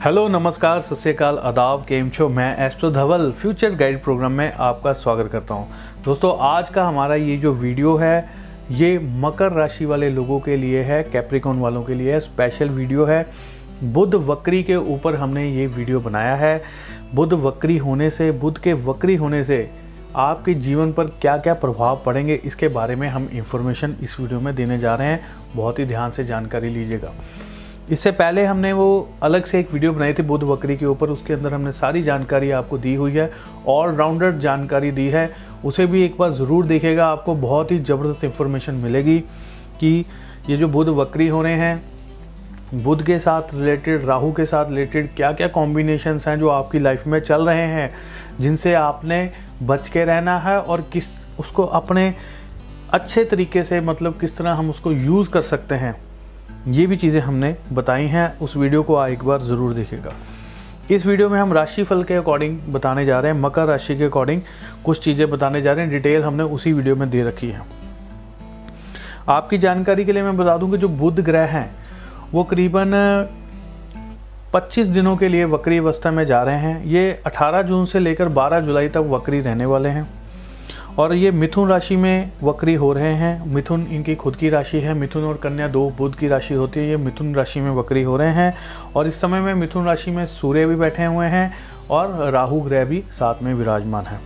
Hello, नमस्कार सत्यकाल आदाब, केम छो? मैं astro Dhaval, future guide program में आपका स्वागत करता हूँ। दोस्तों, आज का हमारा ये जो वीडियो है, ये मकर राशि वाले लोगों के लिए है कैप्रिकॉन वालों के लिए स्पेशल वीडियो है। बुध वक्री के ऊपर हमने ये वीडियो बनाया है। बुध वक्री होने से, बुध के वक्री होने से आपके जीवन पर क्या क्या प्रभाव पड़ेंगे, इसके बारे में हम इंफॉर्मेशन इस वीडियो में देने जा रहे हैं। बहुत ही ध्यान से जानकारी लीजिएगा। इससे पहले हमने वो अलग से एक वीडियो बनाई थी बुध बकरी के ऊपर, उसके अंदर हमने सारी जानकारी आपको दी हुई है ऑलराउंडर जानकारी दी है। उसे भी एक बार ज़रूर देखेगा आपको बहुत ही ज़बरदस्त इन्फॉर्मेशन मिलेगी कि ये जो बुध बकरी हो रहे हैं बुध के साथ रिलेटेड राहु के साथ रिलेटेड क्या क्या कॉम्बिनेशंस हैं जो आपकी लाइफ में चल रहे हैं, जिनसे आपने बच के रहना है और किस, उसको अपने अच्छे तरीके से मतलब किस तरह हम उसको यूज़ कर सकते हैं। ये भी चीज़ें हमने बताई हैं, उस वीडियो को एक बार ज़रूर देखेगा इस वीडियो में हम राशि फल के अकॉर्डिंग बताने जा रहे हैं, मकर राशि के अकॉर्डिंग कुछ चीज़ें बताने जा रहे हैं, डिटेल हमने उसी वीडियो में दे रखी है। आपकी जानकारी के लिए मैं बता दूँ कि जो बुध ग्रह हैं, वो करीबन 25 दिनों के लिए वक्री अवस्था में जा रहे हैं। ये 18 जून से लेकर 12 जुलाई तक वक्री रहने वाले हैं। और ये मिथुन राशि में वक्री हो रहे हैं। मिथुन इनकी खुद की राशि है, मिथुन और कन्या दो बुध की राशि होती है। ये मिथुन राशि में वक्री हो रहे हैं और इस समय में मिथुन राशि में सूर्य भी बैठे हुए हैं और राहु ग्रह भी साथ में विराजमान है।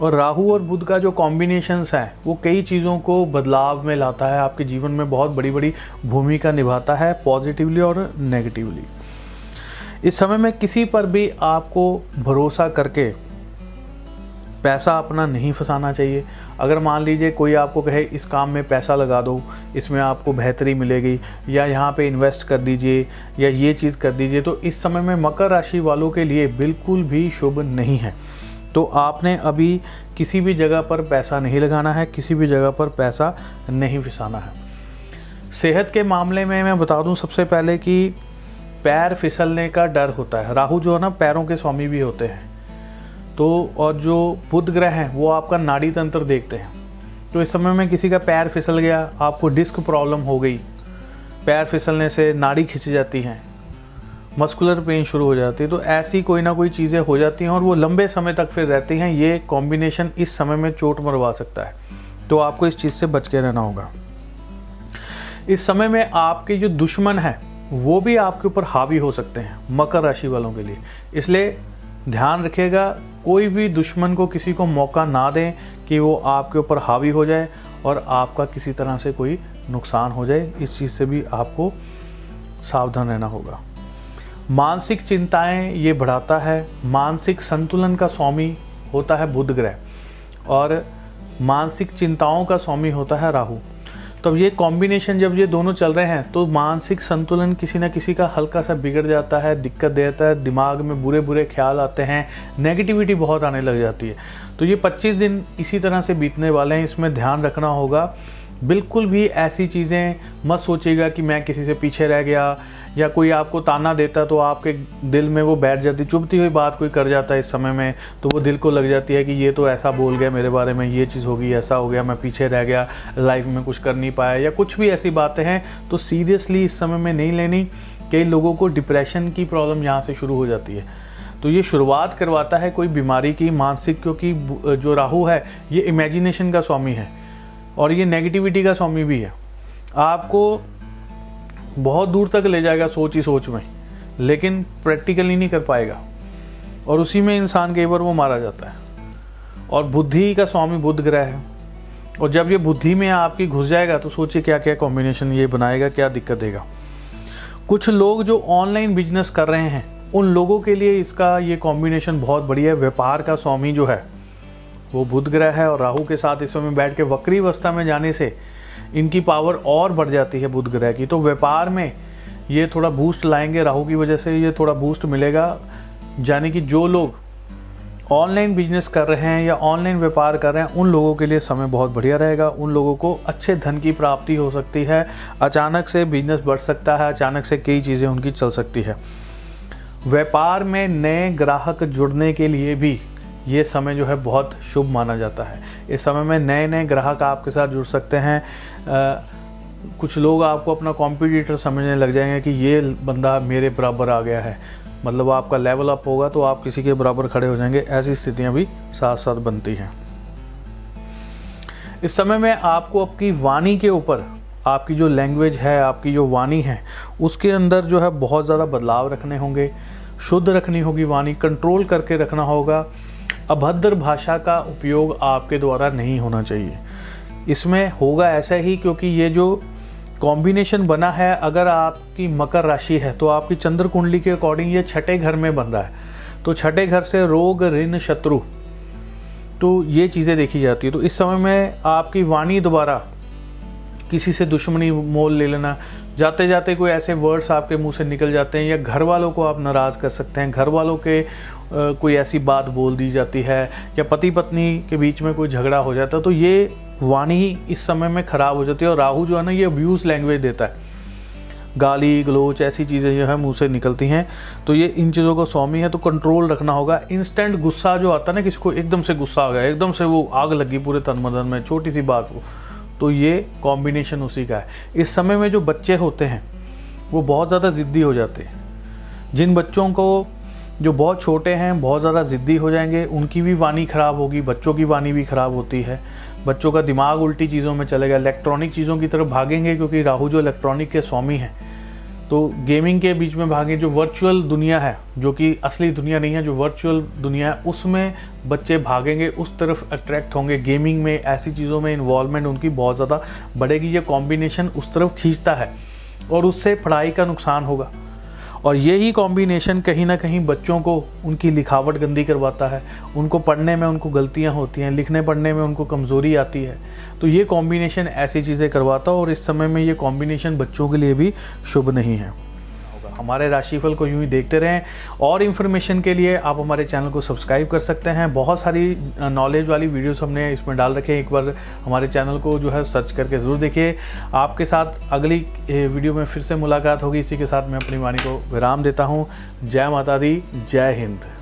और राहु और बुध का जो कॉम्बिनेशंस है, वो कई चीज़ों को बदलाव में लाता है, आपके जीवन में बहुत बड़ी बड़ी भूमिका निभाता है पॉजिटिवली और नेगेटिवली इस समय में किसी पर भी आपको भरोसा करके पैसा अपना नहीं फंसाना चाहिए। अगर मान लीजिए कोई आपको कहे, इस काम में पैसा लगा दो, इसमें आपको बेहतरी मिलेगी, या यहाँ पे इन्वेस्ट कर दीजिए, या ये चीज़ कर दीजिए तो इस समय में मकर राशि वालों के लिए बिल्कुल भी शुभ नहीं है। तो आपने अभी किसी भी जगह पर पैसा नहीं लगाना है, किसी भी जगह पर पैसा नहीं फिसाना है। सेहत के मामले में मैं बता दूँ सबसे पहले कि पैर फिसलने का डर होता है। राहु जो है ना, पैरों के स्वामी भी होते हैं। तो और जो बुध ग्रह हैं, वो आपका नाड़ी तंत्र देखते हैं। तो इस समय में किसी का पैर फिसल गया, आपको डिस्क प्रॉब्लम हो गई, पैर फिसलने से नाड़ी खिंच जाती हैं, मस्कुलर पेन शुरू हो जाती है तो ऐसी कोई ना कोई चीज़ें हो जाती हैं और वो लंबे समय तक फिर रहती हैं। ये कॉम्बिनेशन इस समय में चोट मरवा सकता है। तो आपको इस चीज़ से बच के रहना होगा। इस समय में आपके जो दुश्मन हैं, वो भी आपके ऊपर हावी हो सकते हैं, मकर राशि वालों के लिए। इसलिए ध्यान रखिएगा कोई भी दुश्मन को किसी को मौका ना दें कि वो आपके ऊपर हावी हो जाए और आपका किसी तरह से कोई नुकसान हो जाए, इस चीज़ से भी आपको सावधान रहना होगा। मानसिक चिंताएँ ये बढ़ाता है। मानसिक संतुलन का स्वामी होता है बुध ग्रह और मानसिक चिंताओं का स्वामी होता है राहु। तब ये कॉम्बिनेशन जब ये दोनों चल रहे हैं तो मानसिक संतुलन किसी ना किसी का हल्का सा बिगड़ जाता है, दिक्कत देता है, दिमाग में बुरे बुरे ख्याल आते हैं नेगेटिविटी बहुत आने लग जाती है। तो ये 25 दिन इसी तरह से बीतने वाले हैं, इसमें ध्यान रखना होगा। बिल्कुल भी ऐसी चीज़ें मत सोचिएगा कि मैं किसी से पीछे रह गया या कोई आपको ताना देता तो आपके दिल में वो बैठ जाती, चुभती हुई बात कोई कर जाता है इस समय में तो वो दिल को लग जाती है कि ये तो ऐसा बोल गया मेरे बारे में, ये चीज़ होगी, ऐसा हो गया, मैं पीछे रह गया लाइफ में कुछ कर नहीं पाया, या कुछ भी ऐसी बातें हैं तो सीरियसली इस समय में नहीं लेनी कई लोगों को डिप्रेशन की प्रॉब्लम यहाँ से शुरू हो जाती है। तो ये शुरुआत करवाता है कोई बीमारी की, मानसिक, क्योंकि जो राहु है, ये इमेजिनेशन का स्वामी है, और ये नेगेटिविटी का स्वामी भी है। आपको बहुत दूर तक ले जाएगा सोच ही सोच में, लेकिन प्रैक्टिकली नहीं कर पाएगा। और उसी में इंसान कई बार वो मारा जाता है। और बुद्धि का स्वामी बुद्ध ग्रह है। और जब ये बुद्धि में आपकी घुस जाएगा तो सोचिए क्या क्या कॉम्बिनेशन ये बनाएगा, क्या दिक्कत देगा। कुछ लोग जो ऑनलाइन बिज़नेस कर रहे हैं, उन लोगों के लिए इसका ये कॉम्बिनेशन बहुत बढ़िया है। व्यापार का स्वामी जो है, वो बुध ग्रह है। और राहु के साथ इस समय बैठ के वक्री अवस्था में जाने से इनकी पावर और बढ़ जाती है बुध ग्रह की। तो व्यापार में ये थोड़ा बूस्ट लाएँगे राहु की वजह से ये थोड़ा बूस्ट मिलेगा। यानी कि जो लोग ऑनलाइन बिज़नेस कर रहे हैं या ऑनलाइन व्यापार कर रहे हैं, उन लोगों के लिए समय बहुत बढ़िया रहेगा। उन लोगों को अच्छे धन की प्राप्ति हो सकती है। अचानक से बिज़नेस बढ़ सकता है, अचानक से कई चीज़ें उनकी चल सकती है। व्यापार में नए ग्राहक जुड़ने के लिए भी ये समय जो है बहुत शुभ माना जाता है। इस समय में नए नए ग्राहक आपके साथ जुड़ सकते हैं। आ, कुछ लोग आपको अपना कॉम्पिटिटर समझने लग जाएँगे कि ये बंदा मेरे बराबर आ गया है। मतलब आपका लेवल अप होगा तो आप किसी के बराबर खड़े हो जाएँगे। ऐसी स्थितियाँ भी साथ साथ बनती हैं। इस समय में आपको आपकी वाणी के ऊपर आपकी जो लैंग्वेज है आपकी जो वाणी है उसके अंदर जो है बहुत ज़्यादा बदलाव रखने होंगे। शुद्ध रखनी होगी वाणी कंट्रोल करके रखना होगा। अभद्र भाषा का उपयोग आपके द्वारा नहीं होना चाहिए। इसमें होगा ऐसा ही क्योंकि ये जो कॉम्बिनेशन बना है, अगर आपकी मकर राशि है तो आपकी चंद्र कुंडली के अकॉर्डिंग ये छठे घर में बन रहा है। तो छठे घर से रोग, ऋण, शत्रु तो ये चीज़ें देखी जाती है। तो इस समय में आपकी वाणी द्वारा किसी से दुश्मनी मोल ले लेना जाते जाते कोई ऐसे वर्ड्स आपके मुँह से निकल जाते हैं या घर वालों को आप नाराज़ कर सकते हैं। घर वालों के कोई ऐसी बात बोल दी जाती है या पति पत्नी के बीच में कोई झगड़ा हो जाता है तो ये वाणी इस समय में ख़राब हो जाती है और राहु जो है ना, ये अब्यूज़ लैंग्वेज देता है। गाली, गलोच, ऐसी चीज़ें जो है मुँह से निकलती हैं। तो ये इन चीज़ों को स्वामी है तो कंट्रोल रखना होगा। इंस्टेंट गुस्सा जो आता है ना किसी को एकदम से गुस्सा आ गया, एकदम से वो आग लगी पूरे तन मदन में, छोटी सी बात को। तो ये कॉम्बिनेशन उसी का है। इस समय में जो बच्चे होते हैं, वो बहुत ज़्यादा ज़िद्दी हो जाते हैं। जिन बच्चों को जो बहुत छोटे हैं, बहुत ज़्यादा ज़िद्दी हो जाएँगे, उनकी भी वानी ख़राब होगी, बच्चों की वानी भी ख़राब होती है। बच्चों का दिमाग उल्टी चीज़ों में चलेगा, इलेक्ट्रॉनिक चीज़ों की तरफ़ भागेंगे, क्योंकि राहु जो इलेक्ट्रॉनिक के स्वामी हैं तो गेमिंग के बीच में भागे जो वर्चुअल दुनिया है, जो कि असली दुनिया नहीं है, जो वर्चुअल दुनिया है, उसमें बच्चे भागेंगे, उस तरफ़ अट्रैक्ट होंगे। गेमिंग में ऐसी चीज़ों में इन्वॉल्वमेंट उनकी बहुत ज़्यादा बढ़ेगी, ये कॉम्बिनेशन उस तरफ़ खींचता है और उससे पढ़ाई का नुकसान होगा। और यही कॉम्बिनेशन कहीं ना कहीं बच्चों को उनकी लिखावट गंदी करवाता है। उनको पढ़ने में उनको गलतियाँ होती हैं, लिखने पढ़ने में उनको कमज़ोरी आती है। तो ये कॉम्बिनेशन ऐसी चीज़ें करवाता है और इस समय में ये कॉम्बिनेशन बच्चों के लिए भी शुभ नहीं है। हमारे राशिफल को यूँ ही देखते रहें। और इन्फॉर्मेशन के लिए आप हमारे चैनल को सब्सक्राइब कर सकते हैं। बहुत सारी नॉलेज वाली वीडियोस हमने इसमें डाल रखे हैं। एक बार हमारे चैनल को जो है सर्च करके ज़रूर देखिए। आपके साथ अगली वीडियो में फिर से मुलाकात होगी। इसी के साथ मैं अपनी वाणी को विराम देता हूँ। जय माता दी, जय हिंद।